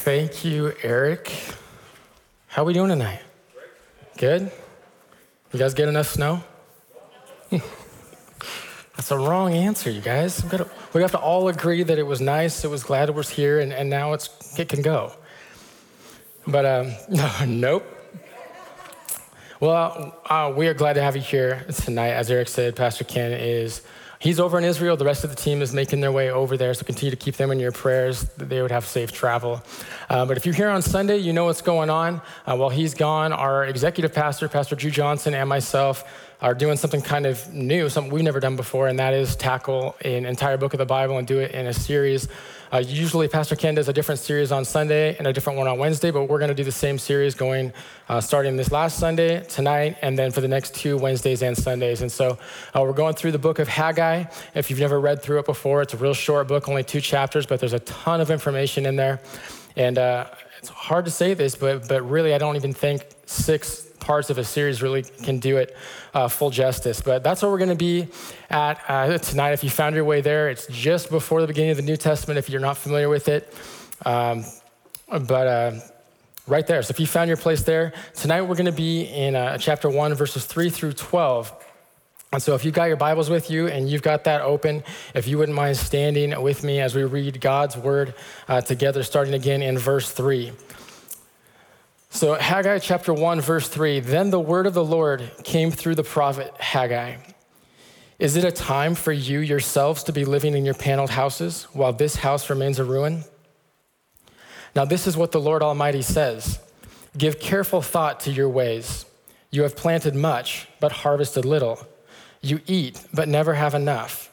Thank you, Eric. How are we doing tonight? Good? You guys get enough snow? That's a wrong answer, you guys. Gotta, we have to all agree that it was nice, it was glad it was here, and, and now it's, it can go. But um, no, nope. Well, uh, we are glad to have you here tonight. As Eric said, Pastor Ken is He's over in Israel. The rest of the team is making their way over there. So continue to keep them in your prayers they would have safe travel. Uh, but if you're here on Sunday, you know what's going on. Uh, while he's gone, our executive pastor, Pastor Drew Johnson, and myself are doing something kind of new, something we've never done before, and that is tackle an entire book of the Bible and do it in a series. Uh, usually, Pastor Ken does a different series on Sunday and a different one on Wednesday, but we're going to do the same series going uh, starting this last Sunday, tonight, and then for the next two Wednesdays and Sundays. And so uh, we're going through the book of Haggai. If you've never read through it before, it's a real short book, only two chapters, but there's a ton of information in there. And uh, it's hard to say this, but, but really, I don't even think six parts of a series really can do it uh, full justice. But that's where we're going to be at uh, tonight. If you found your way there, it's just before the beginning of the New Testament if you're not familiar with it. Um, but uh, right there. So if you found your place there, tonight we're going to be in uh, chapter 1, verses 3 through 12. And so, if you've got your Bibles with you and you've got that open, if you wouldn't mind standing with me as we read God's word uh, together, starting again in verse 3. So, Haggai chapter 1, verse 3 Then the word of the Lord came through the prophet Haggai. Is it a time for you yourselves to be living in your paneled houses while this house remains a ruin? Now, this is what the Lord Almighty says Give careful thought to your ways. You have planted much, but harvested little. You eat, but never have enough.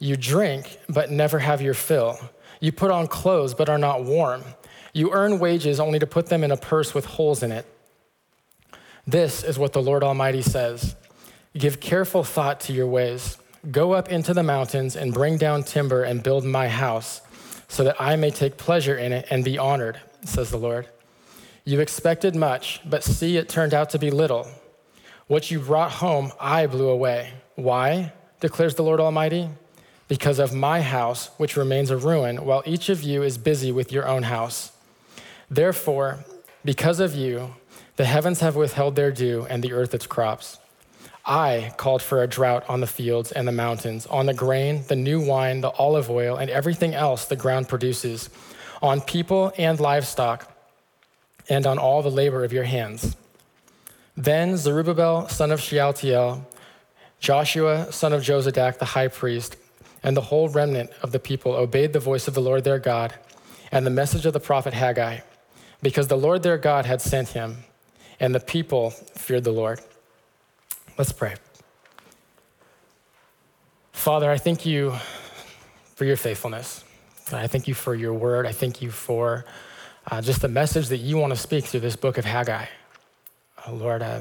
You drink, but never have your fill. You put on clothes, but are not warm. You earn wages only to put them in a purse with holes in it. This is what the Lord Almighty says Give careful thought to your ways. Go up into the mountains and bring down timber and build my house, so that I may take pleasure in it and be honored, says the Lord. You expected much, but see, it turned out to be little. What you brought home, I blew away. Why? declares the Lord Almighty. Because of my house, which remains a ruin, while each of you is busy with your own house. Therefore, because of you, the heavens have withheld their dew and the earth its crops. I called for a drought on the fields and the mountains, on the grain, the new wine, the olive oil, and everything else the ground produces, on people and livestock, and on all the labor of your hands. Then Zerubbabel, son of Shealtiel, Joshua, son of Jozadak, the high priest, and the whole remnant of the people obeyed the voice of the Lord their God and the message of the prophet Haggai because the Lord their God had sent him, and the people feared the Lord. Let's pray. Father, I thank you for your faithfulness. I thank you for your word. I thank you for uh, just the message that you want to speak through this book of Haggai. Uh, Lord, uh,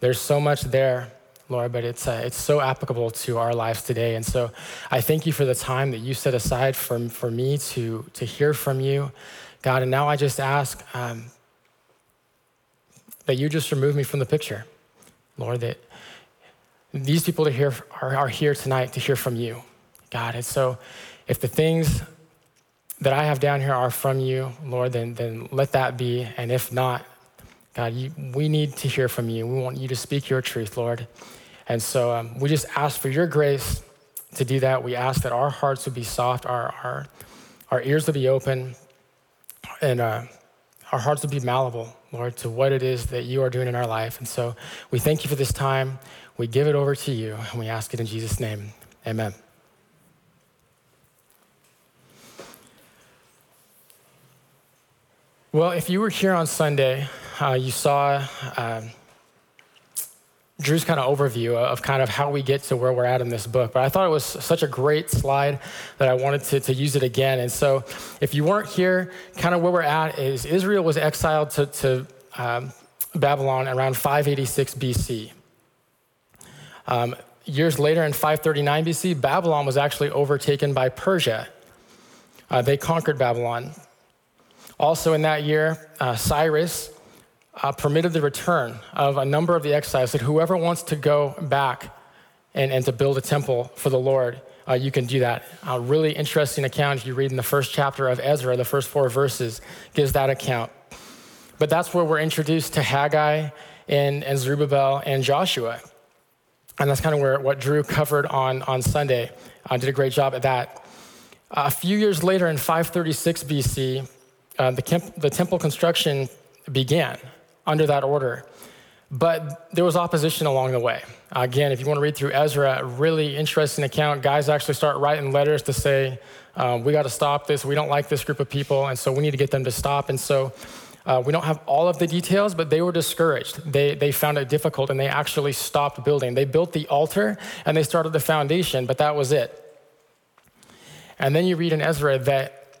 there's so much there, Lord, but it's, uh, it's so applicable to our lives today. And so I thank you for the time that you set aside for, for me to, to hear from you God, and now I just ask um, that you just remove me from the picture, Lord, that these people are here, are, are here tonight to hear from you, God. And so if the things that I have down here are from you, Lord, then, then let that be. And if not, God, you, we need to hear from you. We want you to speak your truth, Lord. And so um, we just ask for your grace to do that. We ask that our hearts would be soft, our, our, our ears would be open, and uh, our hearts would be malleable, Lord, to what it is that you are doing in our life. And so we thank you for this time. We give it over to you, and we ask it in Jesus' name. Amen. Well, if you were here on Sunday, uh, you saw. Uh, Drew's kind of overview of kind of how we get to where we're at in this book. But I thought it was such a great slide that I wanted to, to use it again. And so if you weren't here, kind of where we're at is Israel was exiled to, to um, Babylon around 586 BC. Um, years later, in 539 BC, Babylon was actually overtaken by Persia. Uh, they conquered Babylon. Also, in that year, uh, Cyrus uh, permitted the return of a number of the exiles, said, Whoever wants to go back and, and to build a temple for the Lord, uh, you can do that. A really interesting account, you read in the first chapter of Ezra, the first four verses, gives that account. But that's where we're introduced to Haggai and, and Zerubbabel and Joshua. And that's kind of where what Drew covered on, on Sunday. Uh, did a great job at that. Uh, a few years later, in 536 BC, uh, the, the temple construction began under that order. But there was opposition along the way. Again, if you want to read through Ezra, really interesting account. Guys actually start writing letters to say, um, we got to stop this. We don't like this group of people, and so we need to get them to stop. And so uh, we don't have all of the details, but they were discouraged. They, they found it difficult, and they actually stopped building. They built the altar, and they started the foundation, but that was it. And then you read in Ezra that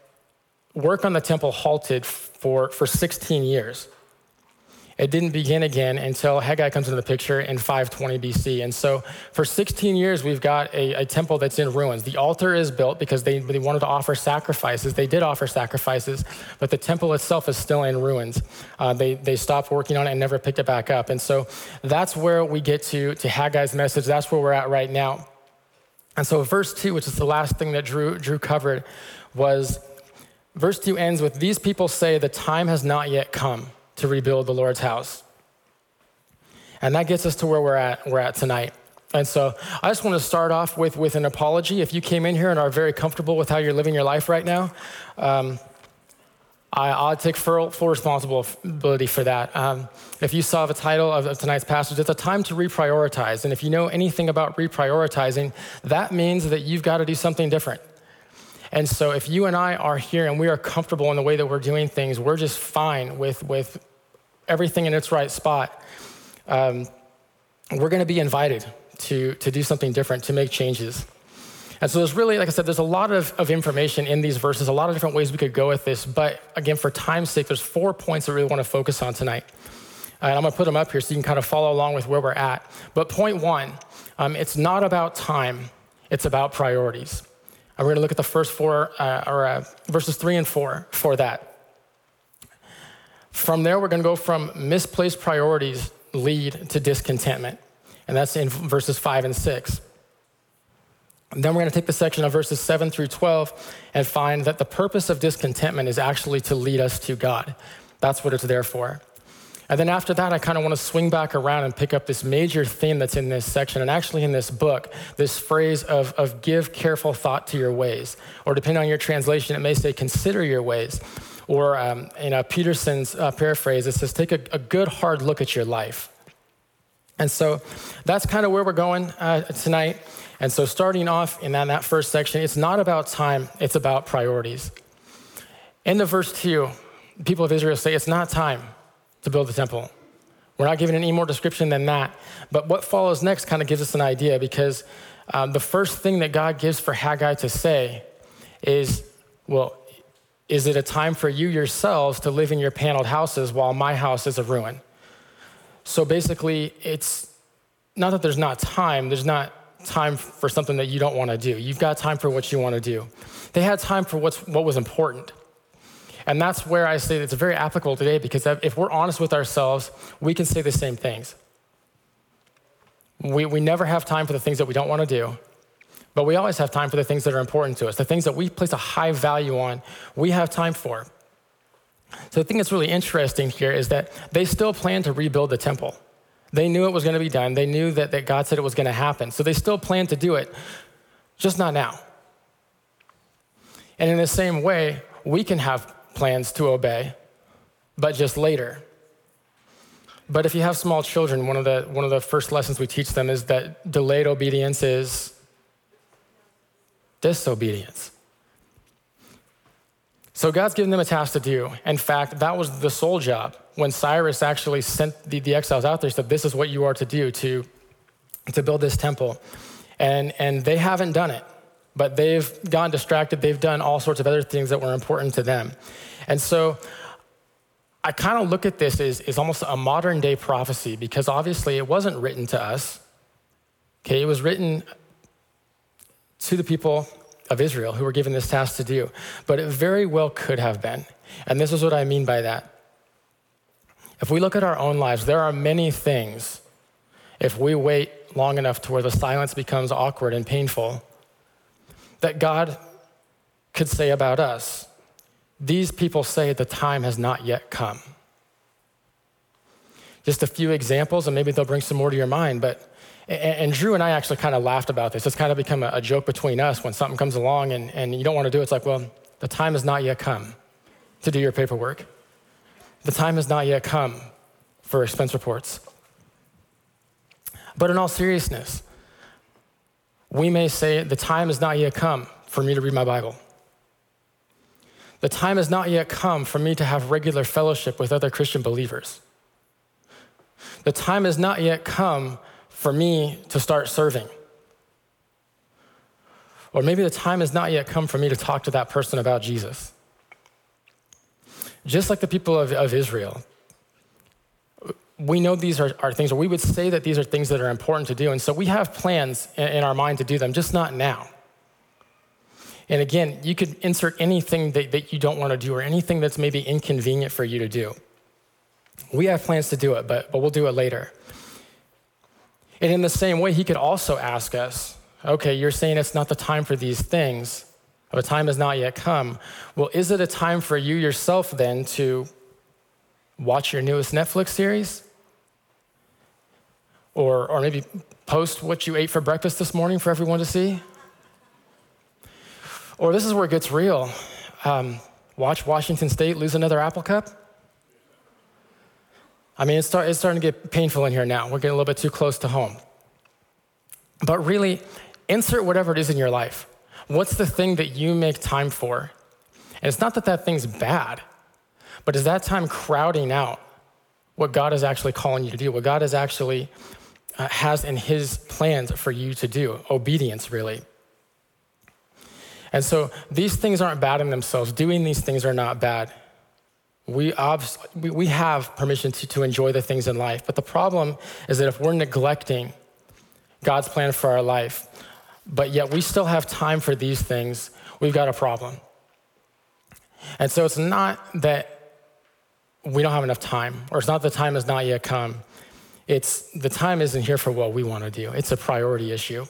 work on the temple halted for, for 16 years. It didn't begin again until Haggai comes into the picture in 520 BC. And so for 16 years, we've got a, a temple that's in ruins. The altar is built because they, they wanted to offer sacrifices. They did offer sacrifices, but the temple itself is still in ruins. Uh, they, they stopped working on it and never picked it back up. And so that's where we get to, to Haggai's message. That's where we're at right now. And so verse 2, which is the last thing that Drew, Drew covered, was verse 2 ends with These people say the time has not yet come to rebuild the Lord's house. And that gets us to where we're at, we're at tonight. And so I just want to start off with, with an apology. If you came in here and are very comfortable with how you're living your life right now, um, I, will take full, full, responsibility for that. Um, if you saw the title of, of tonight's passage, it's a time to reprioritize. And if you know anything about reprioritizing, that means that you've got to do something different. And so if you and I are here and we are comfortable in the way that we're doing things, we're just fine with, with everything in its right spot, um, we're going to be invited to, to do something different, to make changes. And so there's really, like I said, there's a lot of, of information in these verses, a lot of different ways we could go with this. But again, for time's sake, there's four points I really want to focus on tonight. And I'm going to put them up here so you can kind of follow along with where we're at. But point one, um, it's not about time, it's about priorities. And we're going to look at the first four, uh, or uh, verses three and four for that. From there, we're going to go from misplaced priorities lead to discontentment. And that's in verses five and six. And then we're going to take the section of verses 7 through 12 and find that the purpose of discontentment is actually to lead us to God. That's what it's there for. And then after that, I kind of want to swing back around and pick up this major theme that's in this section and actually in this book, this phrase of, of give careful thought to your ways. Or depending on your translation, it may say consider your ways. Or um, in a Peterson's uh, paraphrase, it says take a, a, good hard look at your life. And so that's kind of where we're going uh, tonight. And so starting off in that, that first section, it's not about time, it's about priorities. In the verse two, people of Israel say it's not time to build the temple. We're not given any more description than that. But what follows next kind of gives us an idea because um, the first thing that God gives for Haggai to say is, well, is it a time for you yourselves to live in your paneled houses while my house is a ruin? So basically, it's not that there's not time, there's not time for something that you don't want to do. You've got time for what you want to do. They had time for what's, what was important. And that's where I say it's very applicable today because if we're honest with ourselves, we can say the same things. We, we never have time for the things that we don't want to do, but we always have time for the things that are important to us, the things that we place a high value on, we have time for. So the thing that's really interesting here is that they still plan to rebuild the temple. They knew it was going to be done. They knew that, that God said it was going to happen. So they still plan to do it, just not now. And in the same way, we can have plans to obey, but just later. But if you have small children, one of the, one of the first lessons we teach them is that delayed obedience is disobedience. So God's given them a task to do. In fact, that was the sole job. When Cyrus actually sent the, the exiles out there, he said, This is what you are to do to, to build this temple. And, and they haven't done it, but they've gotten distracted. They've done all sorts of other things that were important to them. And so I kind of look at this as, as almost a modern day prophecy because obviously it wasn't written to us. Okay, it was written to the people of Israel who were given this task to do, but it very well could have been. And this is what I mean by that. If we look at our own lives, there are many things, if we wait long enough to where the silence becomes awkward and painful, that God could say about us. These people say the time has not yet come. Just a few examples, and maybe they'll bring some more to your mind. But and, Drew and I actually kind of laughed about this. It's kind of become a, a joke between us when something comes along and, and you don't want to do it. It's like, well, the time has not yet come to do your paperwork. The time has not yet come for expense reports. But in all seriousness, we may say, the time has not yet come for me to read my Bible. The time has not yet come for me to have regular fellowship with other Christian believers. The time has not yet come for me to start serving. Or maybe the time has not yet come for me to talk to that person about Jesus. Just like the people of, of Israel, we know these are, are, things, or we would say that these are things that are important to do. And so we have plans in, in our mind to do them, just not now. And again, you could insert anything that, that you don't want to do or anything that's maybe inconvenient for you to do. We have plans to do it, but, but we'll do it later. And in the same way, he could also ask us, okay, you're saying it's not the time for these things, the time has not yet come. Well, is it a time for you yourself then to watch your newest Netflix series? Or, or maybe post what you ate for breakfast this morning for everyone to see? Or this is where it gets real. Um, watch Washington State lose another Apple Cup? I mean, it's, start, it's starting to get painful in here now. We're getting a little bit too close to home. But really, insert whatever it is in your life. What's the thing that you make time for? And it's not that that thing's bad, but is that time crowding out what God is actually calling you to do, what God is actually uh, has in His plans for you to do? Obedience, really. And so these things aren't bad in themselves. Doing these things are not bad we, we have permission to, to enjoy the things in life. But the problem is that if we're neglecting God's plan for our life, but yet we still have time for these things, we've got a problem. And so it's not that we don't have enough time, or it's not the time has not yet come. It's the time isn't here for what we want to do. It's a priority issue.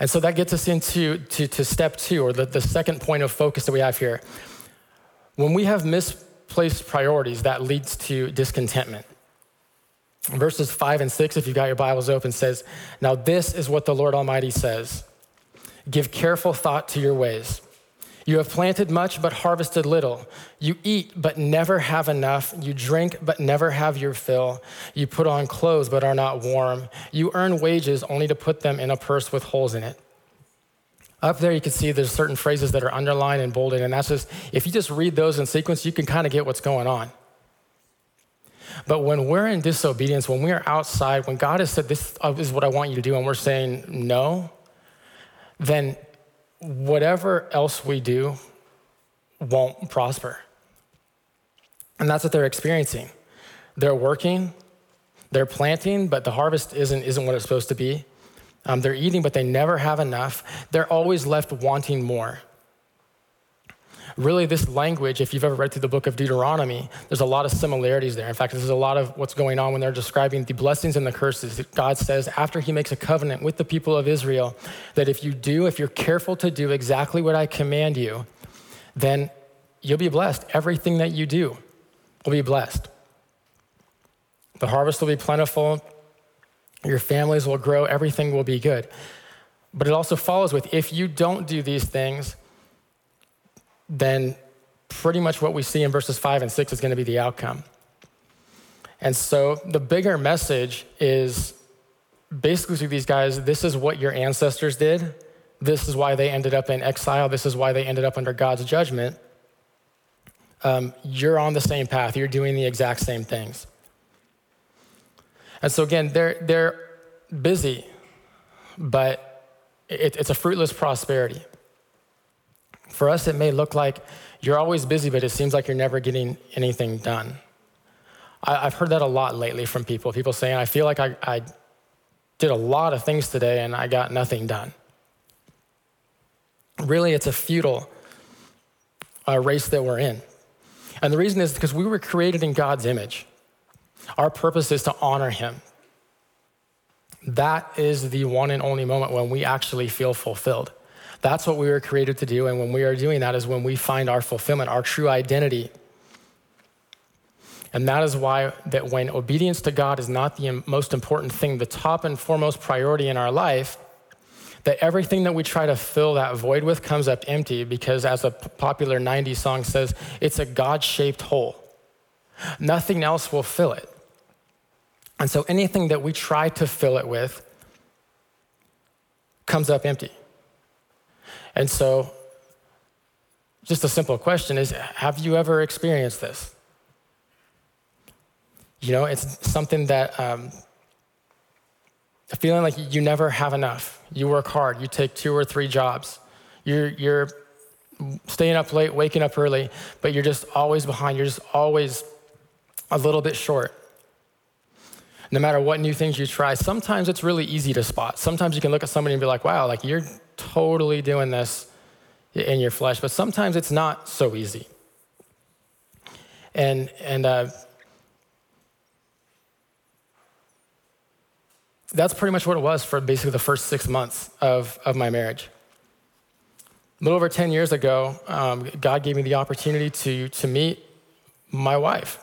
And so that gets us into to, to step two, or the, the second point of focus that we have here. When we have misplaced priorities, that leads to discontentment. Verses five and six, if you've got your Bibles open, says, Now this is what the Lord Almighty says Give careful thought to your ways. You have planted much, but harvested little. You eat, but never have enough. You drink, but never have your fill. You put on clothes, but are not warm. You earn wages only to put them in a purse with holes in it. Up there, you can see there's certain phrases that are underlined and bolded, and that's just, if you just read those in sequence, you can kind of get what's going on. But when we're in disobedience, when we're outside, when God has said, This is what I want you to do, and we're saying no, then whatever else we do won't prosper. And that's what they're experiencing. They're working, they're planting, but the harvest isn't, isn't what it's supposed to be. Um, they're eating, but they never have enough. They're always left wanting more. Really, this language, if you've ever read through the book of Deuteronomy, there's a lot of similarities there. In fact, there's a lot of what's going on when they're describing the blessings and the curses. God says after he makes a covenant with the people of Israel that if you do, if you're careful to do exactly what I command you, then you'll be blessed. Everything that you do will be blessed. The harvest will be plentiful, your families will grow, everything will be good. But it also follows with if you don't do these things, then pretty much what we see in verses five and six is going to be the outcome. And so the bigger message is basically to these guys this is what your ancestors did. This is why they ended up in exile. This is why they ended up under God's judgment. Um, you're on the same path, you're doing the exact same things. And so, again, they're, they're busy, but it, it's a fruitless prosperity. For us, it may look like you're always busy, but it seems like you're never getting anything done. I, have heard that a lot lately from people. People saying, I feel like I, I did a lot of things today and I got nothing done. Really, it's a futile uh, race that we're in. And the reason is because we were created in God's image. Our purpose is to honor Him. That is the one and only moment when we actually feel fulfilled. That's what we were created to do. And when we are doing that is when we find our fulfillment, our true identity. And that is why that when obedience to God is not the most important thing, the top and foremost priority in our life, that everything that we try to fill that void with comes up empty because as a popular 90s song says, it's a God-shaped hole. Nothing else will fill it. And so anything that we try to fill it with comes up empty. And so, just a simple question is Have you ever experienced this? You know, it's something that um, feeling like you never have enough. You work hard, you take two or three jobs, you're, you're staying up late, waking up early, but you're just always behind. You're just always a little bit short. No matter what new things you try, sometimes it's really easy to spot. Sometimes you can look at somebody and be like, wow, like you're totally doing this in your flesh, but sometimes it's not so easy. And, and uh, that's pretty much what it was for basically the first six months of, of my marriage. A little over 10 years ago, um, God gave me the opportunity to, to meet my wife.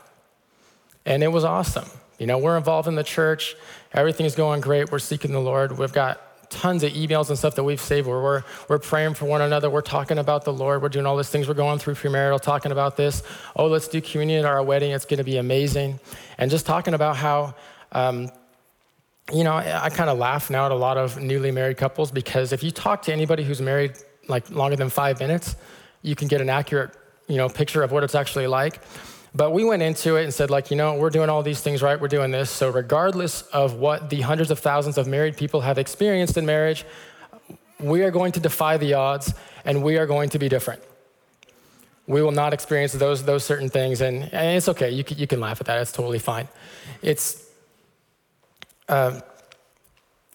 And it was awesome. You know, we're involved in the church, everything's going great, we're seeking the Lord. We've got tons of emails and stuff that we've saved where we're, we're praying for one another. We're talking about the Lord. We're doing all these things. We're going through premarital, talking about this. Oh, let's do communion at our wedding. It's going to be amazing. And just talking about how, um, you know, I kind of laugh now at a lot of newly married couples because if you talk to anybody who's married like longer than five minutes, you can get an accurate, you know, picture of what it's actually like. But we went into it and said, like, you know, we're doing all these things right, we're doing this. So, regardless of what the hundreds of thousands of married people have experienced in marriage, we are going to defy the odds and we are going to be different. We will not experience those, those certain things. And, and it's okay, you can, you can laugh at that, it's totally fine. It's, uh,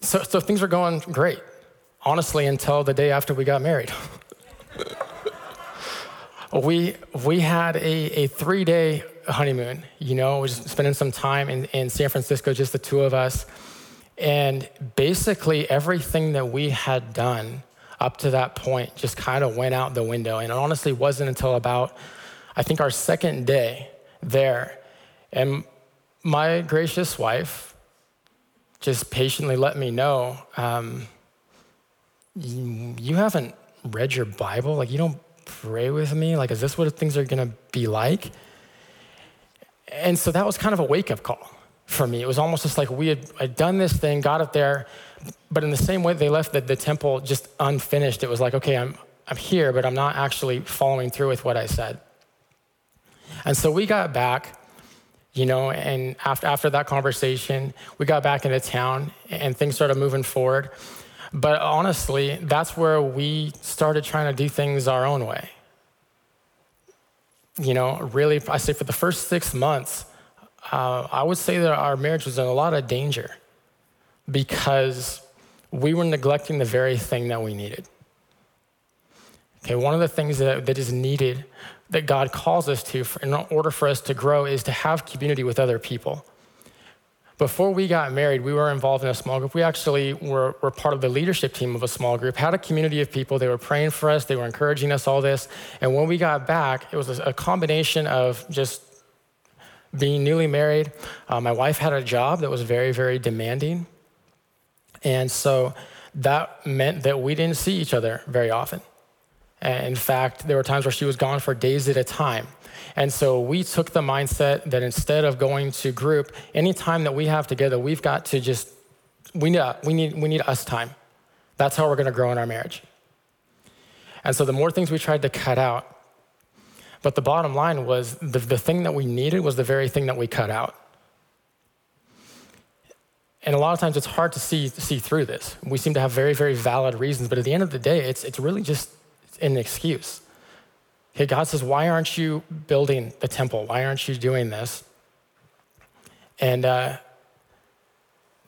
so, so things were going great, honestly, until the day after we got married. we, we had a, a three day honeymoon. You know, was spending some time in, in San Francisco, just the two of us. And basically, everything that we had done up to that point just kind of went out the window. And it honestly wasn't until about, I think, our second day there. And my gracious wife just patiently let me know um, you, you haven't read your Bible. Like, you don't pray with me? Like, is this what things are going to be like? And so that was kind of a wake up call for me. It was almost just like we had I'd done this thing, got it there, but in the same way they left the, the temple just unfinished. It was like, okay, I'm, I'm here, but I'm not actually following through with what I said. And so we got back, you know, and after, after that conversation, we got back into town and things started moving forward. But honestly, that's where we started trying to do things our own way. You know, really, I say for the first six months, uh, I would say that our marriage was in a lot of danger because we were neglecting the very thing that we needed. Okay, one of the things that, that is needed that God calls us to for, in order for us to grow is to have community with other people. Before we got married, we were involved in a small group. We actually were, were part of the leadership team of a small group, had a community of people. They were praying for us, they were encouraging us, all this. And when we got back, it was a, combination of just being newly married. Uh, my wife had a job that was very, very demanding. And so that meant that we didn't see each other very often. And in fact, there were times where she was gone for days at a time. And so we took the mindset that instead of going to group, any time that we have together, we've got to just, we need, we need, we need us time. That's how we're going to grow in our marriage. And so the more things we tried to cut out, but the bottom line was the, the thing that we needed was the very thing that we cut out. And a lot of times it's hard to see, see through this. We seem to have very, very valid reasons, but at the end of the day, it's, it's really just an excuse. God says, Why aren't you building the temple? Why aren't you doing this? And uh,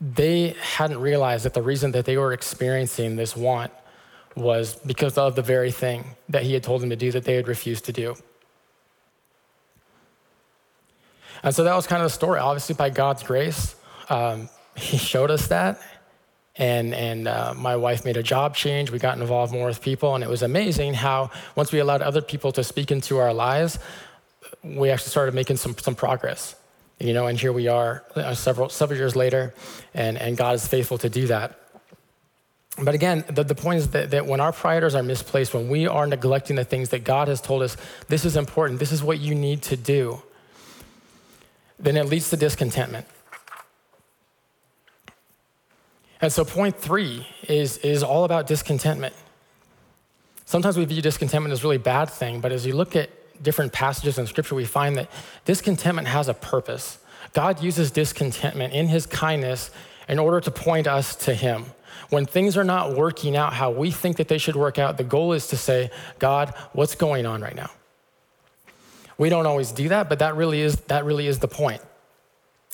they hadn't realized that the reason that they were experiencing this want was because of the very thing that He had told them to do that they had refused to do. And so that was kind of the story. Obviously, by God's grace, um, He showed us that. And, and uh, my wife made a job change. We got involved more with people, and it was amazing how once we allowed other people to speak into our lives, we actually started making some, some progress. You know, and here we are uh, several, several years later, and, and God is faithful to do that. But again, the, the point is that, that when our priorities are misplaced, when we are neglecting the things that God has told us, this is important, this is what you need to do, then it leads to discontentment. And so, point three is, is all about discontentment. Sometimes we view discontentment as a really bad thing, but as you look at different passages in Scripture, we find that discontentment has a purpose. God uses discontentment in His kindness in order to point us to Him. When things are not working out how we think that they should work out, the goal is to say, God, what's going on right now? We don't always do that, but that really is, that really is the point.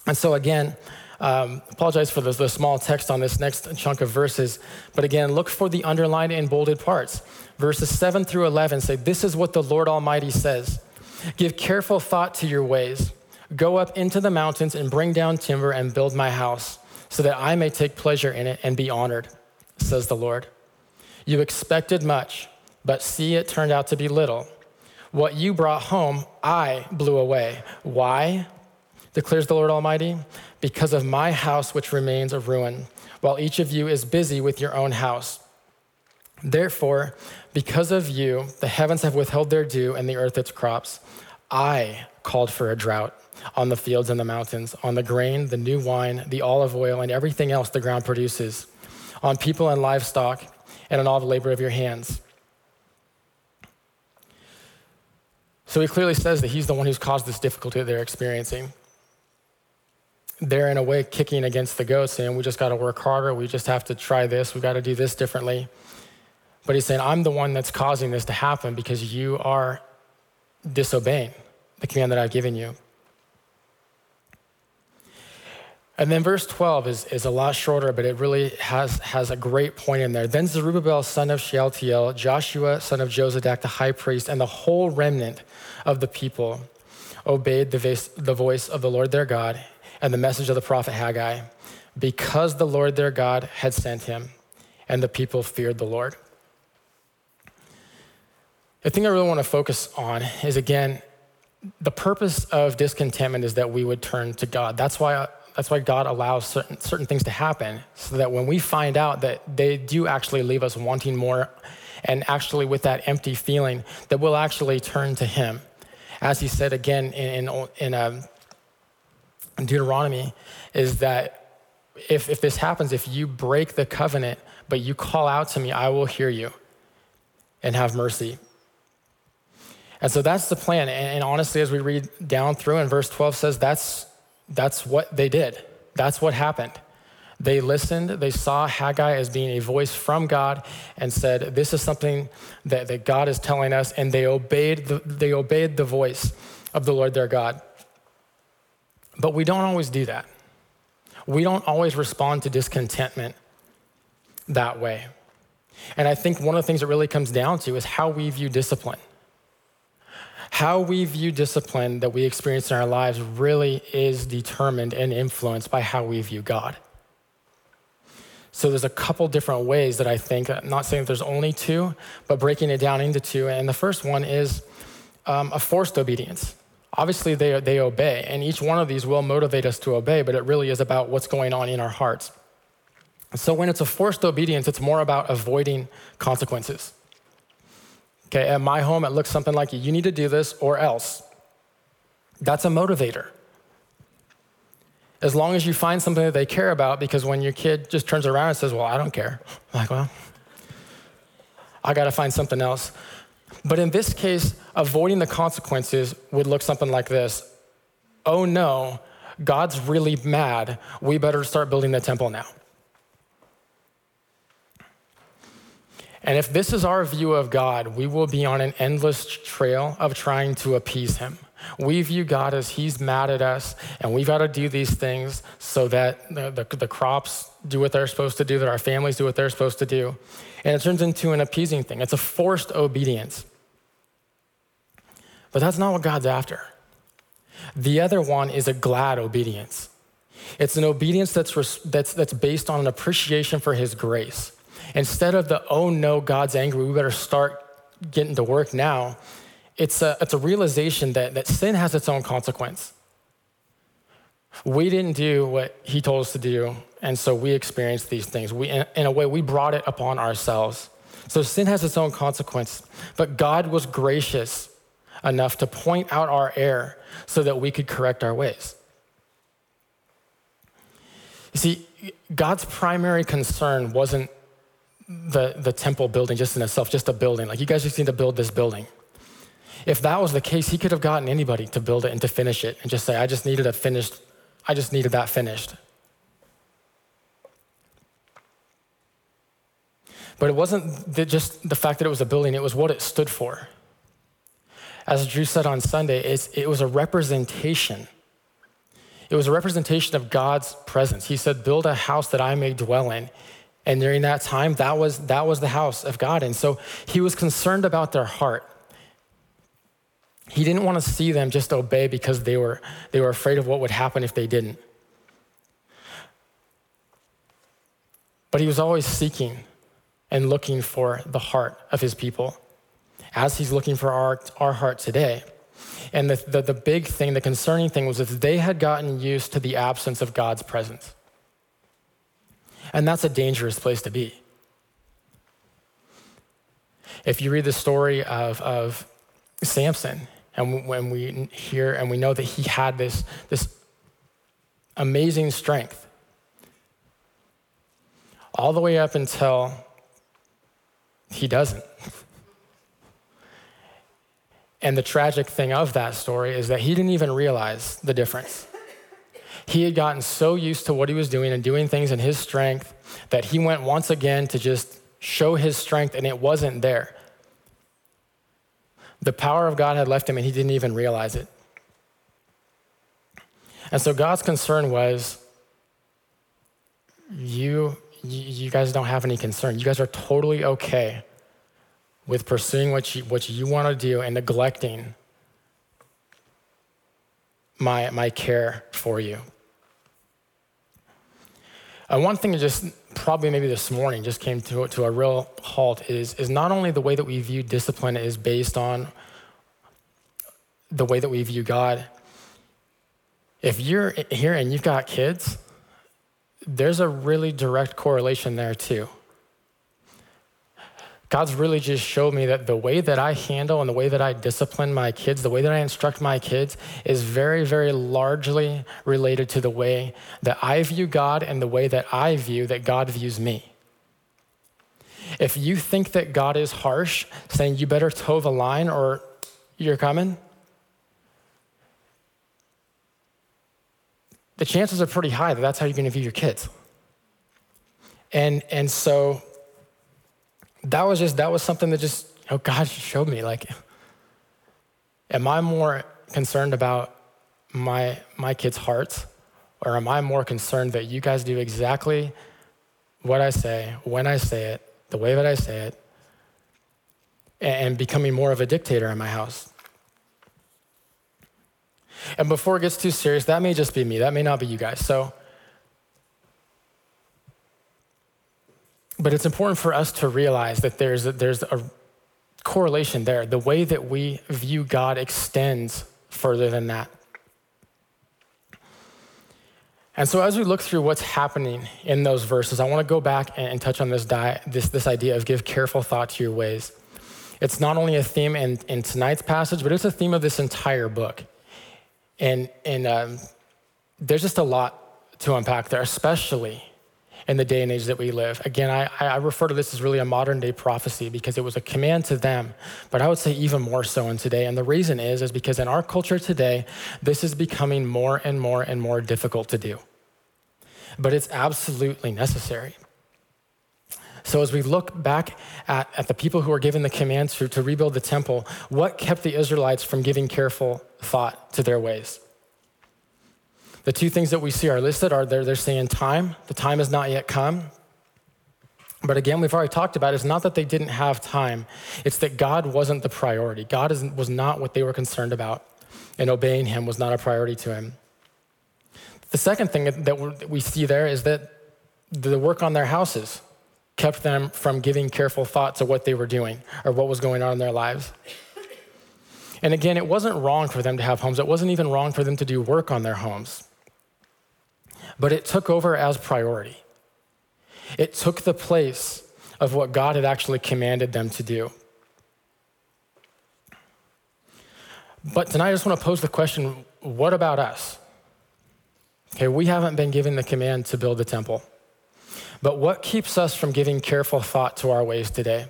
And so, again, um, apologize for the, the small text on this next chunk of verses, but again, look for the underlined and bolded parts. Verses 7 through 11 say, This is what the Lord Almighty says Give careful thought to your ways. Go up into the mountains and bring down timber and build my house, so that I may take pleasure in it and be honored, says the Lord. You expected much, but see, it turned out to be little. What you brought home, I blew away. Why? Declares the Lord Almighty because of my house which remains a ruin, while each of you is busy with your own house. Therefore, because of you, the heavens have withheld their dew and the earth its crops. I called for a drought on the fields and the mountains, on the grain, the new wine, the olive oil, and everything else the ground produces, on people and livestock, and on all the labor of your hands. So he clearly says that he's the one who's caused this difficulty that they're experiencing they're in a way kicking against the goat, saying, We just got to work harder. We just have to try this. We got to do this differently. But he's saying, I'm the one that's causing this to happen because you are disobeying the command that I've given you. And then verse 12 is, is a lot shorter, but it really has, has a great point in there. Then Zerubbabel, son of Shealtiel, Joshua, son of Jozadak, the high priest, and the whole remnant of the people obeyed the voice, the voice of the Lord their God and the message of the prophet Haggai because the Lord their God had sent him, and the people feared the Lord. The thing I really want to focus on is again, the purpose of discontentment is that we would turn to God. That's why, that's why God allows certain, certain things to happen, so that when we find out that they do actually leave us wanting more, and actually with that empty feeling, that we'll actually turn to Him. As He said again in, in, in um, Deuteronomy is that if, if this happens, if you break the covenant, but you call out to me, I will hear you and have mercy. And so that's the plan. And, and honestly, as we read down through, and verse 12 says that's, that's what they did. That's what happened. They listened, they saw Haggai as being a voice from God and said, This is something that, that God is telling us, and they obeyed the, they obeyed the voice of the Lord their God. But we don't always do that. We don't always respond to discontentment that way. And I think one of the things it really comes down to is how we view discipline. How we view discipline that we experience in our lives really is determined and influenced by how we view God. So there's a couple different ways that I think, I'm not saying that there's only two, but breaking it down into two. And the first one is um, a forced obedience obviously they, they obey, and each one of these will motivate us to obey, but it really is about what's going on in our hearts. So when it's a forced obedience, it's more about avoiding consequences. Okay, at my home, it looks something like you need to do this or else. That's a motivator. As long as you find something that they care about, because when your kid just turns around and says, Well, I don't care, I'm like, well, I got to find something else. But in this case, avoiding the consequences would look something like this Oh no, God's really mad. We better start building the temple now. And if this is our view of God, we will be on an endless trail of trying to appease Him. We view God as He's mad at us, and we've got to do these things so that the, the, the, crops do what they're supposed to do, that our families do what they're supposed to do. And it turns into an appeasing thing. It's a forced obedience. But that's not what God's after. The other one is a glad obedience. It's an obedience that's, that's, that's based on an appreciation for his grace. Instead of the, oh no, God's angry, we better start getting to work now, it's a, it's a realization that, that sin has its own consequence. We didn't do what he told us to do, and so we experienced these things. We, in, in a way, we brought it upon ourselves. So sin has its own consequence, but God was gracious enough to point out our error so that we could correct our ways. You see, God's primary concern wasn't the, the temple building just in itself, just a building. Like, you guys just need to build this building. If that was the case, he could have gotten anybody to build it and to finish it and just say, I just needed a finished, I just needed that finished. But it wasn't just the fact that it was a building, it was what it stood for. As Drew said on Sunday, it was a representation. It was a representation of God's presence. He said, Build a house that I may dwell in. And during that time, that was, that was the house of God. And so he was concerned about their heart. He didn't want to see them just obey because they were, they were afraid of what would happen if they didn't. But he was always seeking and looking for the heart of his people, as he's looking for our, our heart today. And the, the, the big thing, the concerning thing was that they had gotten used to the absence of God's presence. And that's a dangerous place to be. If you read the story of, of Samson, and when we hear and we know that he had this, this amazing strength, all the way up until he doesn't. And the tragic thing of that story is that he didn't even realize the difference. He had gotten so used to what he was doing and doing things in his strength that he went once again to just show his strength, and it wasn't there. The power of God had left him, and he didn't even realize it. And so God's concern was you you guys don't have any concern. You guys are totally okay with pursuing what you, what you want to do and neglecting my, my care for you. And one thing that just probably maybe this morning just came to, to a real halt is, is not only the way that we view discipline is based on the way that we view God. If you're here and you've got kids, there's a really direct correlation there too. God's really just showed me that the way that I handle and the way that I discipline my kids, the way that I instruct my kids is very, very largely related to the way that I view God and the way that I view that God views me. If you think that God is harsh, saying you better toe the line or you're coming, the chances are pretty high that that's how you're going to view your kids. And, and so that was just, that was something that just, know, God showed me. Like, am I more concerned about my, my kids' hearts, or am I more concerned that you guys do exactly what I say, when I say it, the way that I say it, and becoming more of a dictator in my house? And before it gets too serious, that may just be me. That may not be you guys. So, but it's important for us to realize that there's a, there's a correlation there. The way that we view God extends further than that. And so, as we look through what's happening in those verses, I want to go back and, touch on this, di- this, this idea of give careful thought to your ways. It's not only a theme in, in tonight's passage, but it's a theme of this entire book. And, and um, there's just a lot to unpack there, especially in the day and age that we live. Again, I, I refer to this as really a modern day prophecy because it was a command to them, but I would say even more so in today. And the reason is, is because in our culture today, this is becoming more and more and more difficult to do. But it's absolutely necessary. So, as we look back at, at the people who were given the command to, to rebuild the temple, what kept the Israelites from giving careful thought to their ways? The two things that we see are listed are they're, they're saying time, the time has not yet come. But again, we've already talked about it. It's not that they didn't have time, it's that God wasn't the priority. God is, was not what they were concerned about, and obeying Him was not a priority to Him. The second thing that we see there is that the work on their houses kept them from giving careful thought to what they were doing or what was going on in their lives. And again, it wasn't wrong for them to have homes. It wasn't even wrong for them to do work on their homes. But it took over as priority. It took the place of what God had actually commanded them to do. But tonight I just want to pose the question what about us? Okay, we haven't been given the command to build the temple. But what keeps us from giving careful thought to our ways today?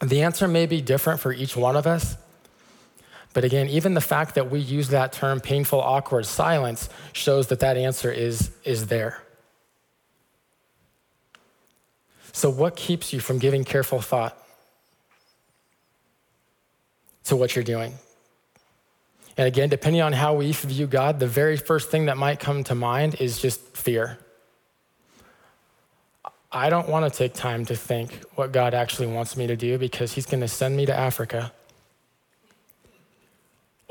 The answer may be different for each one of us. But again, even the fact that we use that term painful, awkward silence shows that that answer is, is there. So, what keeps you from giving careful thought to what you're doing? And again, depending on how we view God, the very first thing that might come to mind is just fear. I don't want to take time to think what God actually wants me to do because He's going to send me to Africa.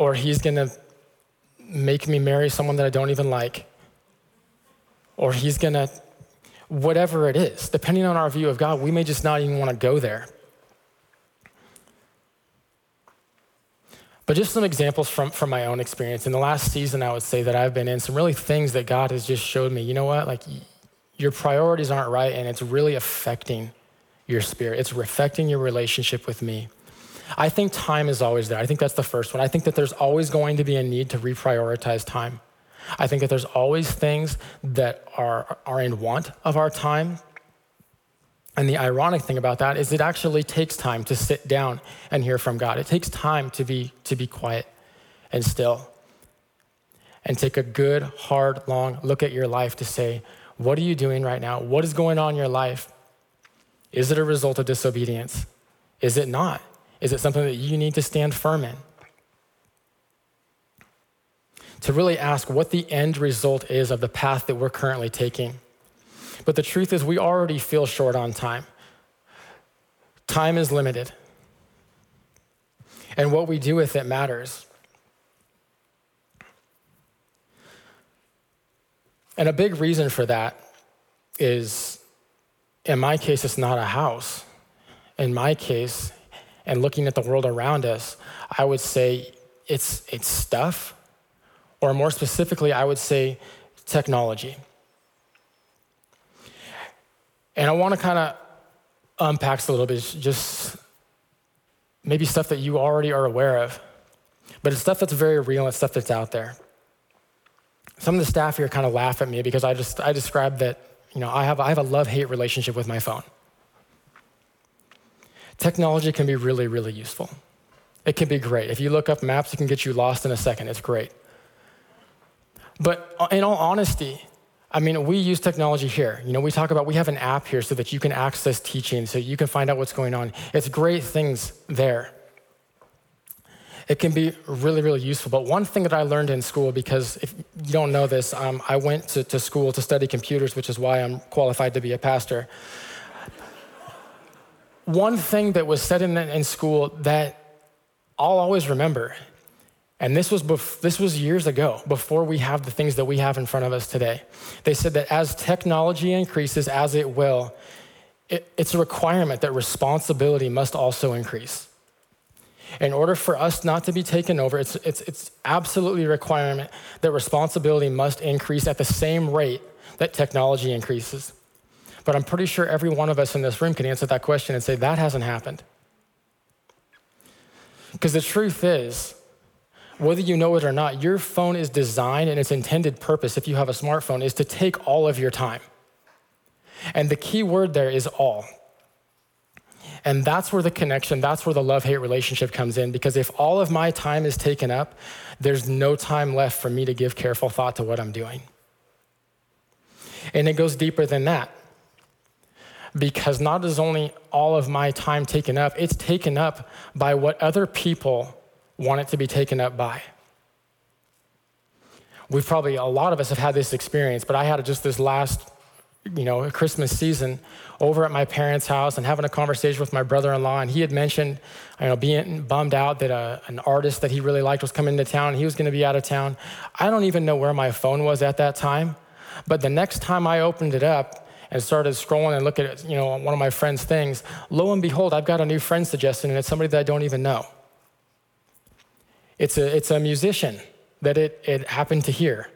Or He's going to make me marry someone that I don't even like. Or He's going to, whatever it is, depending on our view of God, we may just not even want to go there. But just some examples from, from my own experience. In the last season, I would say that I've been in some really things that God has just showed me. You know what? Like, your priorities aren't right and it's really affecting your spirit. It's affecting your relationship with me. I think time is always there. I think that's the first one. I think that there's always going to be a need to reprioritize time. I think that there's always things that are, are in want of our time. And the ironic thing about that is it actually takes time to sit down and hear from God. It takes time to be, to be quiet and still and take a good, hard, long look at your life to say, what are you doing right now? What is going on in your life? Is it a result of disobedience? Is it not? Is it something that you need to stand firm in? To really ask what the end result is of the path that we're currently taking. But the truth is, we already feel short on time. Time is limited. And what we do with it matters. And a big reason for that is, in my case, it's not a house. In my case, and looking at the world around us, I would say it's, it's stuff, or more specifically, I would say technology. And I want to kind of unpack a little bit, just maybe stuff that you already are aware of, but it's stuff that's very real and stuff that's out there some of the staff here kind of laugh at me because I just I described that you know I have I have a love hate relationship with my phone. Technology can be really really useful. It can be great. If you look up maps, it can get you lost in a second. It's great. But in all honesty, I mean, we use technology here. You know, we talk about we have an app here so that you can access teaching, so you can find out what's going on. It's great things there it can be really, really useful. But one thing that I learned in school, because if you don't know this, um, I went to, to school to study computers, which is why I'm qualified to be a pastor. One thing that was said in, in school that I'll always remember, and this was, bef- this was years ago, before we have the things that we have in front of us today. They said that as technology increases, as it will, it, it's a requirement that responsibility must also increase. In order for us not to be taken over, it's, it's, it's absolutely a requirement that responsibility must increase at the same rate that technology increases. But I'm pretty sure every one of us in this room can answer that question and say, that hasn't happened. Because the truth is, whether you know it or not, your phone is designed and its intended purpose, if you have a smartphone, is to take all of your time. And the key word there is all. And that's where the connection, that's where the love hate relationship comes in. Because if all of my time is taken up, there's no time left for me to give careful thought to what I'm doing. And it goes deeper than that. Because not is only all of my time taken up, it's taken up by what other people want it to be taken up by. We've probably, a lot of us have had this experience, but I had just this last you know, Christmas season over at my parents' house and having a conversation with my brother-in-law, and he had mentioned, you know, being bummed out that a, uh, an artist that he really liked was coming to town, and he was going to be out of town. I don't even know where my phone was at that time, but the next time I opened it up and started scrolling and looking at, you know, one of my friends' things, lo and behold, I've got a new friend suggestion, and it's somebody that I don't even know. It's a, it's a musician that it, it happened to hear.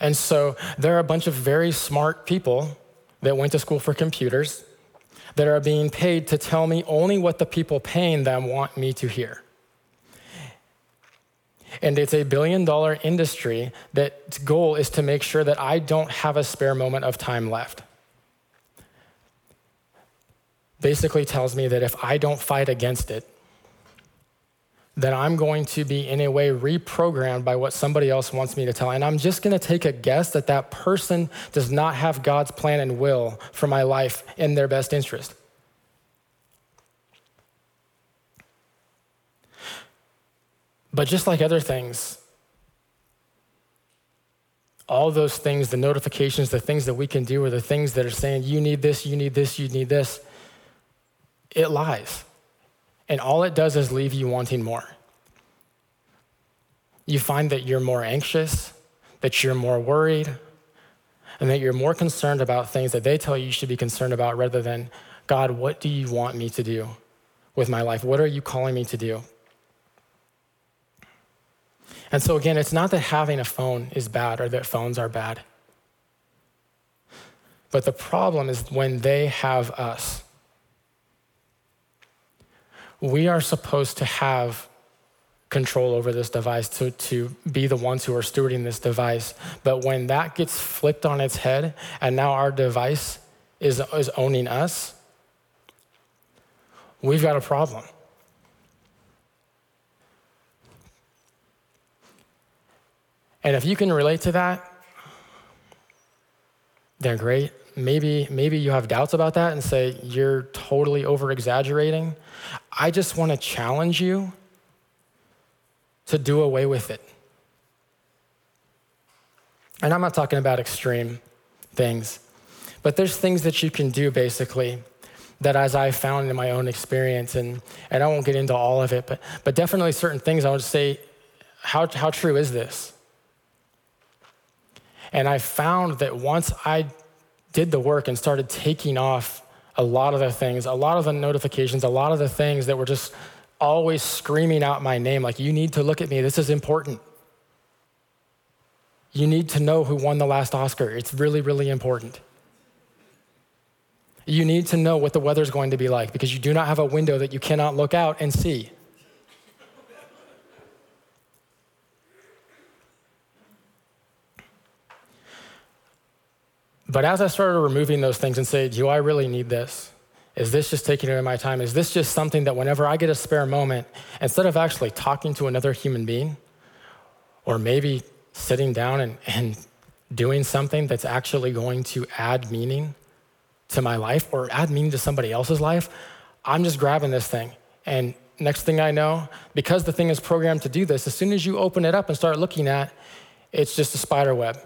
And so there are a bunch of very smart people that went to school for computers that are being paid to tell me only what the people paying them want me to hear. And it's a billion dollar industry that's goal is to make sure that I don't have a spare moment of time left. Basically tells me that if I don't fight against it, that I'm going to be in a way reprogrammed by what somebody else wants me to tell. And I'm just going to take a guess that that person does not have God's plan and will for my life in their best interest. But just like other things, all those things, the notifications, the things that we can do, are the things that are saying, you need this, you need this, you need this, it lies. And all it does is leave you wanting more. You find that you're more anxious, that you're more worried, and that you're more concerned about things that they tell you you should be concerned about rather than, God, what do you want me to do with my life? What are you calling me to do? And so, again, it's not that having a phone is bad or that phones are bad. But the problem is when they have us we are supposed to have control over this device, to, to be the ones who are stewarding this device. But when that gets flipped on its head and now our device is, is owning us, we've got a problem. And if you can relate to that, then great. Maybe, maybe you have doubts about that and say you're totally over exaggerating. I just want to challenge you to do away with it. And I'm not talking about extreme things, but there's things that you can do basically that as I found in my own experience, and, and I won't get into all of it, but, but definitely certain things I would say, how, how true is this? And I found that once I did the work and started taking off a lot of the things, a lot of the notifications, a lot of the things that were just always screaming out my name like, you need to look at me, this is important. You need to know who won the last Oscar. It's really, really important. You need to know what the weather's going to be like because you do not have a window that you cannot look out and see. But as I started removing those things and say, do I really need this? Is this just taking away my time? Is this just something that whenever I get a spare moment, instead of actually talking to another human being, or maybe sitting down and, and doing something that's actually going to add meaning to my life or add meaning to somebody else's life, I'm just grabbing this thing. And next thing I know, because the thing is programmed to do this, as soon as you open it up and start looking at, it's just a spider web.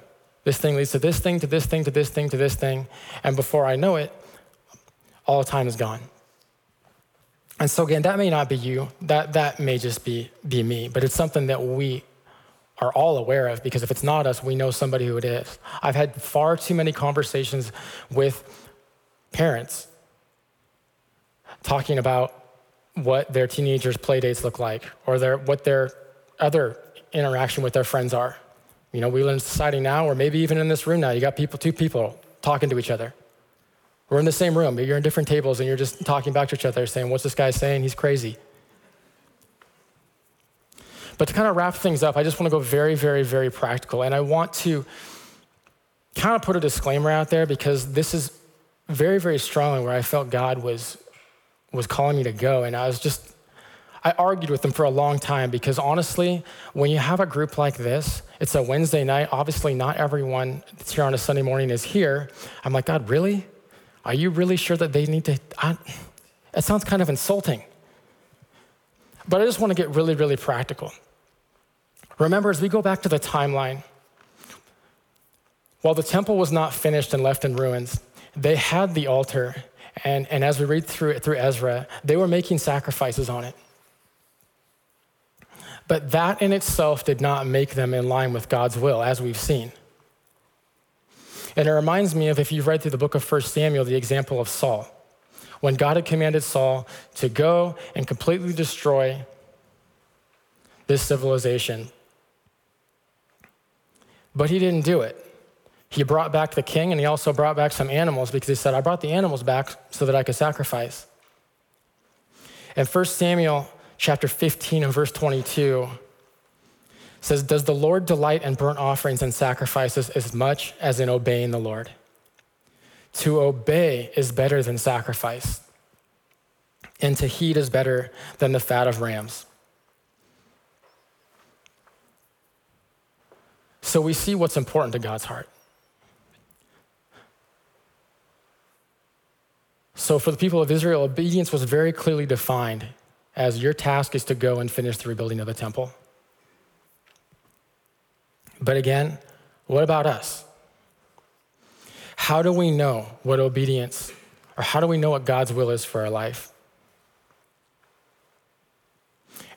This thing leads to this thing, to this thing, to this thing, to this thing. And before I know it, all time is gone. And so again, that may not be you. That that may just be be me, but it's something that we are all aware of because if it's not us, we know somebody who it is. I've had far too many conversations with parents talking about what their teenagers' play dates look like or their what their other interaction with their friends are. You know, we live in society now, or maybe even in this room now, you got people, two people talking to each other. We're in the same room, but you're in different tables and you're just talking back to each other, saying, What's this guy saying? He's crazy. But to kind of wrap things up, I just want to go very, very, very practical. And I want to kind of put a disclaimer out there because this is very, very strongly where I felt God was, was calling me to go. And I was just, I argued with them for a long time because honestly, when you have a group like this, it's a Wednesday night. Obviously, not everyone that's here on a Sunday morning is here. I'm like, God, really? Are you really sure that they need to? I, it sounds kind of insulting. But I just want to get really, really practical. Remember, as we go back to the timeline, While the temple was not finished and left in ruins, they had the altar. And, and as we read through it through Ezra, they were making sacrifices on it. But that in itself did not make them in line with God's will, as we've seen. And it reminds me of if you've read through the book of 1 Samuel, the example of Saul. When God had commanded Saul to go and completely destroy this civilization. But he didn't do it. He brought back the king and he also brought back some animals because he said, I brought the animals back so that I could sacrifice. And 1 Samuel chapter 15 and verse 22 says, Does the Lord delight in burnt offerings and sacrifices as much as in obeying the Lord? To obey is better than sacrifice, and to heed is better than the fat of rams. So we see what's important to God's heart. So, for the people of Israel, obedience was very clearly defined as your task is to go and finish the rebuilding of the temple. But again, what about us? How do we know what obedience, or how do we know what God's will is for our life?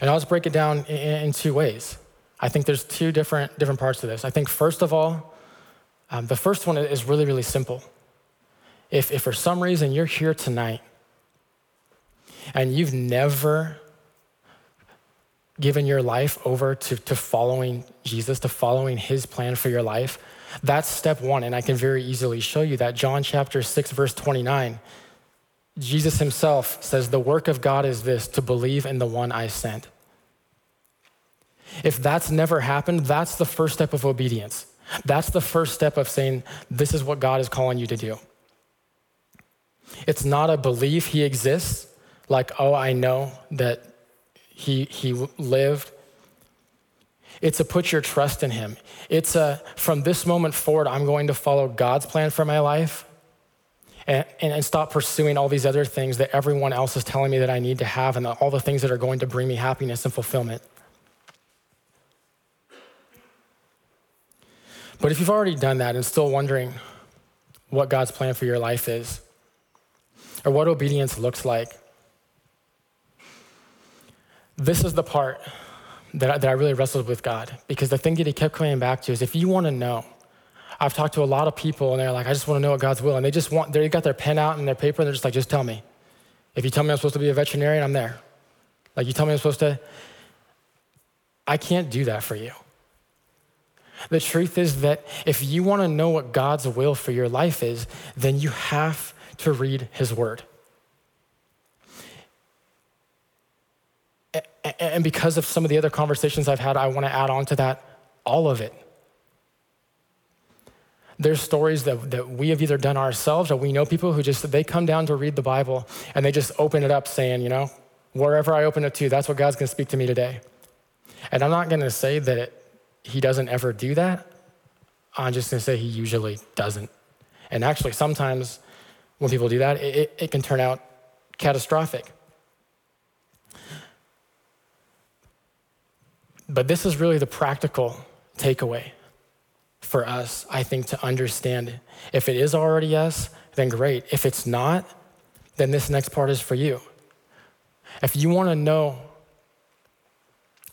And I'll just break it down in, two ways. I think there's two different, different parts to this. I think, first of all, um, the first one is really, really simple. If, if for some reason you're here tonight and you've never given your life over to, to following Jesus, to following his plan for your life, that's step one. And I can very easily show you that. John chapter 6, verse 29, Jesus himself says, The work of God is this, to believe in the one I sent. If that's never happened, that's the first step of obedience. That's the first step of saying, This is what God is calling you to do. It's not a belief he exists, like, oh, I know that he, he lived. It's a put your trust in him. It's a, from this moment forward, I'm going to follow God's plan for my life and, and, and stop pursuing all these other things that everyone else is telling me that I need to have and all the things that are going to bring me happiness and fulfillment. But if you've already done that and still wondering what God's plan for your life is, or what obedience looks like. This is the part that I, that I really wrestled with God because the thing that He kept coming back to is if you want to know, I've talked to a lot of people and they're like, I just want to know what God's will. And they just want, they got their pen out and their paper and they're just like, just tell me. If you tell me I'm supposed to be a veterinarian, I'm there. Like you tell me I'm supposed to, I can't do that for you. The truth is that if you want to know what God's will for your life is, then you have to read his word. And because of some of the other conversations I've had, I want to add on to that all of it. There's stories that, that we have either done ourselves or we know people who just, they come down to read the Bible and they just open it up saying, you know, wherever I open it to, that's what God's going to speak to me today. And I'm not going to say that it, he doesn't ever do that. I'm just going to say he usually doesn't. And actually, sometimes when people do that, it, it can turn out catastrophic. But this is really the practical takeaway for us, I think, to understand. If it is already yes, then great. If it's not, then this next part is for you. If you want to know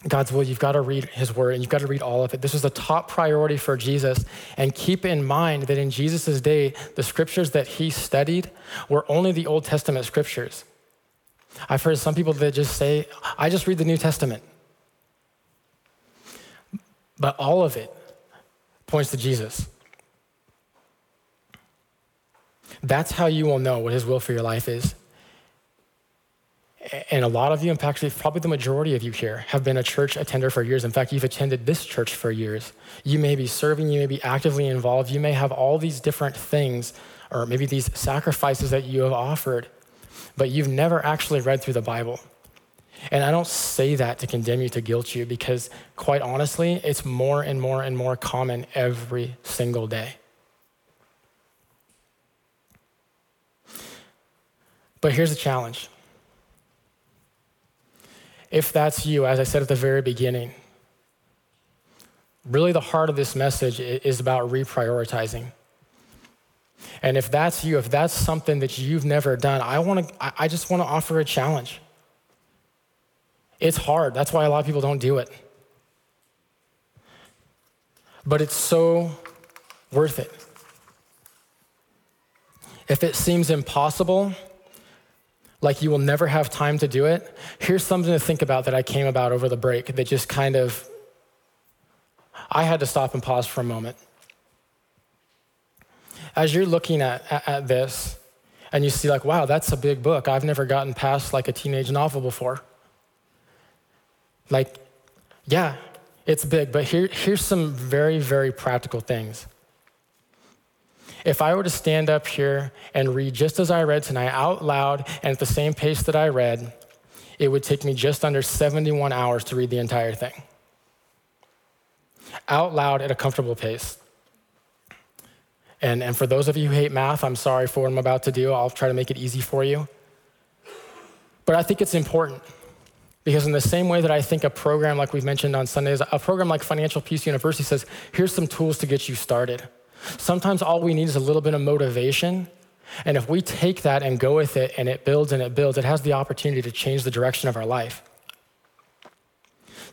God's will, you've got to read his word and you've got to read all of it. This was the top priority for Jesus. And keep in mind that in Jesus' day, the scriptures that he studied were only the Old Testament scriptures. I've heard some people that just say, I just read the New Testament. But all of it points to Jesus. That's how you will know what his will for your life is. And a lot of you, in fact, probably the majority of you here, have been a church attender for years. In fact, you've attended this church for years. You may be serving, you may be actively involved, you may have all these different things, or maybe these sacrifices that you have offered, but you've never actually read through the Bible. And I don't say that to condemn you, to guilt you, because quite honestly, it's more and more and more common every single day. But here's the challenge if that's you, as I said at the very beginning, Really, the heart of this message is about reprioritizing. And if that's you, if that's something that you've never done, I, wanna, I just want to offer a challenge. It's hard. That's why a lot of people don't do it. But it's so worth it. If it seems impossible, like you will never have time to do it, here's something to think about that I came about over the break that just kind of, I had to stop and pause for a moment. As you're looking at, at, at this, and you see, like, wow, that's a big book. I've never gotten past like a teenage novel before. Like, yeah, it's big, but here, here's some very, very practical things. If I were to stand up here and read just as I read tonight out loud and at the same pace that I read, it would take me just under 71 hours to read the entire thing. Out loud at a comfortable pace. And, and for those of you who hate math, I'm sorry for what I'm about to do. I'll try to make it easy for you. But I think it's important because, in the same way that I think a program like we've mentioned on Sundays, a program like Financial Peace University says, here's some tools to get you started. Sometimes all we need is a little bit of motivation. And if we take that and go with it and it builds and it builds, it has the opportunity to change the direction of our life.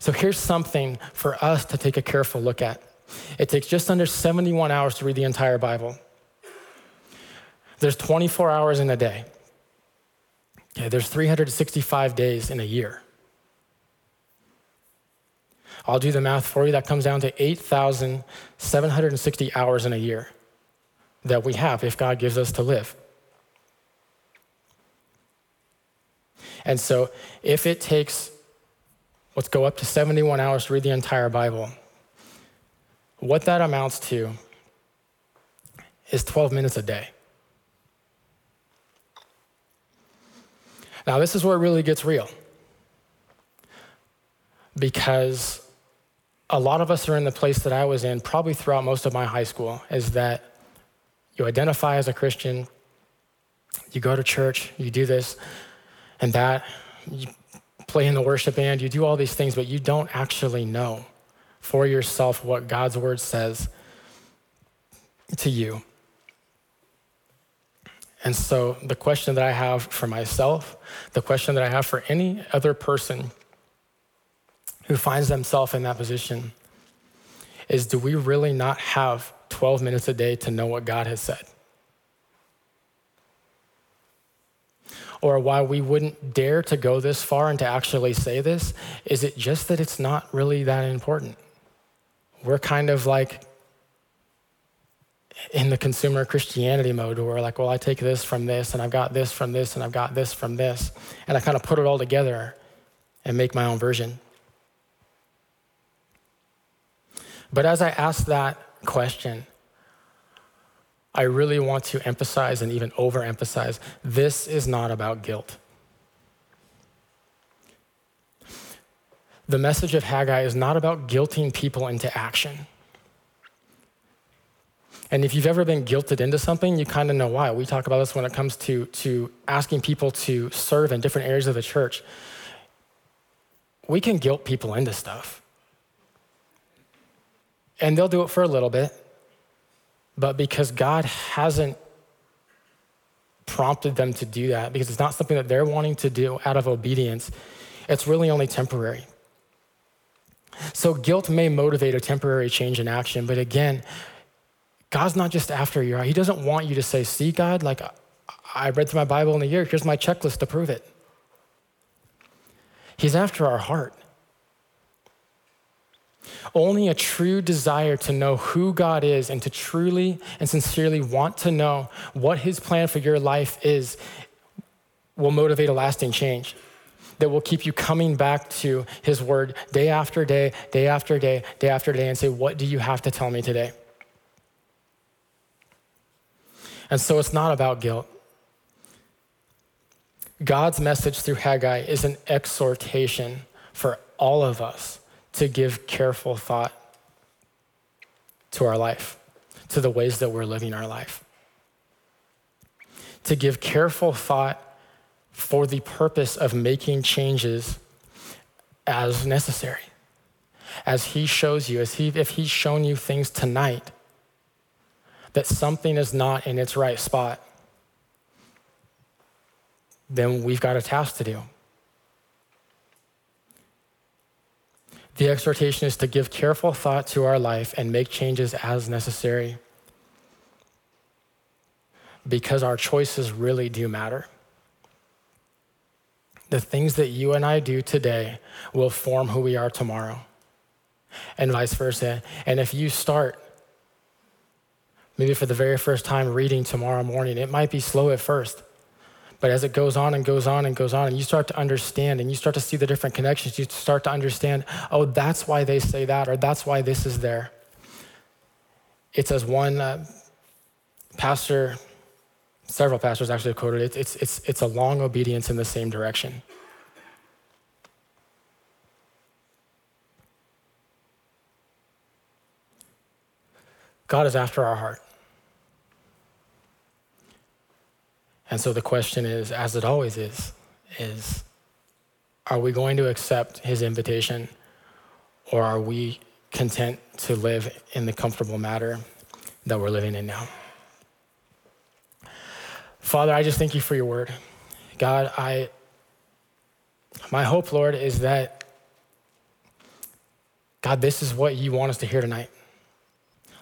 So here's something for us to take a careful look at. It takes just under 71 hours to read the entire Bible. There's 24 hours in a day. Okay, there's 365 days in a year. I'll do the math for you. That comes down to 8,760 hours in a year that we have if God gives us to live. And so, if it takes, let's go up to 71 hours to read the entire Bible, what that amounts to is 12 minutes a day. Now, this is where it really gets real. Because a lot of us are in the place that I was in probably throughout most of my high school is that you identify as a Christian, you go to church, you do this and that, you play in the worship band, you do all these things, but you don't actually know for yourself what God's word says to you. And so, the question that I have for myself, the question that I have for any other person who finds themselves in that position is do we really not have 12 minutes a day to know what God has said? Or why we wouldn't dare to go this far and to actually say this, is it just that it's not really that important? We're kind of like in the consumer Christianity mode where we're like, well, I take this from this, and I've got this from this, and I've got this from this. And I kind of put it all together and make my own version. But as I ask that question, I really want to emphasize and even overemphasize this is not about guilt. The message of Haggai is not about guilting people into action. And if you've ever been guilted into something, you kind of know why. We talk about this when it comes to, to asking people to serve in different areas of the church. We can guilt people into stuff. And they'll do it for a little bit, but because God hasn't prompted them to do that, because it's not something that they're wanting to do out of obedience, it's really only temporary. So guilt may motivate a temporary change in action, but again, God's not just after you. He doesn't want you to say, see, God, like I read through my Bible in a year, here's my checklist to prove it. He's after our heart. Only a true desire to know who God is and to truly and sincerely want to know what His plan for your life is will motivate a lasting change that will keep you coming back to His Word day after day, day after day, day after day, and say, What do you have to tell me today? And so it's not about guilt. God's message through Haggai is an exhortation for all of us to give careful thought to our life, to the ways that we're living our life. To give careful thought for the purpose of making changes as necessary. as He shows you, as he, if He's shown you things tonight, that something is not in its right spot, then we've got a task to do. The exhortation is to give careful thought to our life and make changes as necessary because our choices really do matter. The things that you and I do today will form who we are tomorrow, and vice versa. And if you start, maybe for the very first time, reading tomorrow morning, it might be slow at first. But as it goes on and goes on and goes on, and you start to understand and you start to see the different connections, you start to understand, oh, that's why they say that, or that's why this is there. It's as one uh, pastor several pastors actually quoted it, it's, it's, it's a long obedience in the same direction. God is after our heart. And so the question is, as it always is, is are we going to accept his invitation or are we content to live in the comfortable matter that we're living in now? Father, I just thank you for your word. God, I my hope, Lord, is that God, this is what you want us to hear tonight.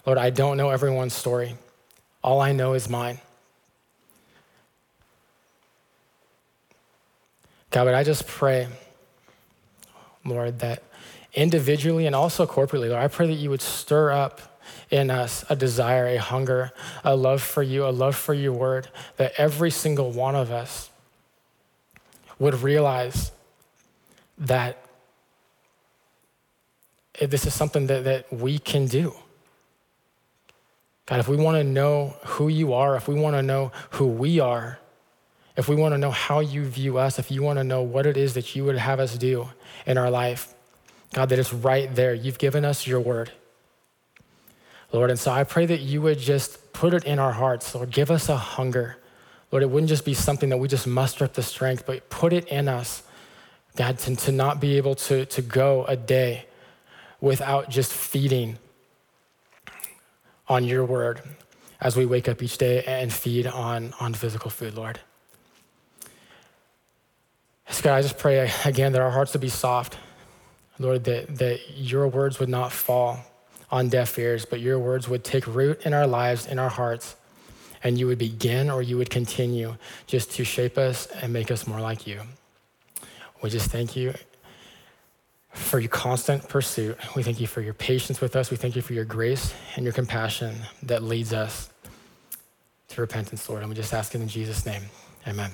Lord, I don't know everyone's story. All I know is mine. God, but I just pray, Lord, that individually and also corporately, Lord, I pray that you would stir up in us a desire, a hunger, a love for you, a love for your word, that every single one of us would realize that this is something that, that we can do. God, if we want to know who you are, if we want to know who we are, if we want to know how you view us, if you want to know what it is that you would have us do in our life, God, that it's right there. You've given us your word. Lord. And so I pray that you would just put it in our hearts, Lord. Give us a hunger. Lord, it wouldn't just be something that we just muster up the strength, but put it in us, God, to, to not be able to, to go a day without just feeding on your word as we wake up each day and feed on, on physical food, Lord. So God, I just pray again that our hearts would be soft, Lord, that, that your words would not fall on deaf ears, but your words would take root in our lives, in our hearts, and you would begin or you would continue just to shape us and make us more like you. We just thank you for your constant pursuit. We thank you for your patience with us. We thank you for your grace and your compassion that leads us to repentance, Lord. And we just ask it in Jesus' name. Amen.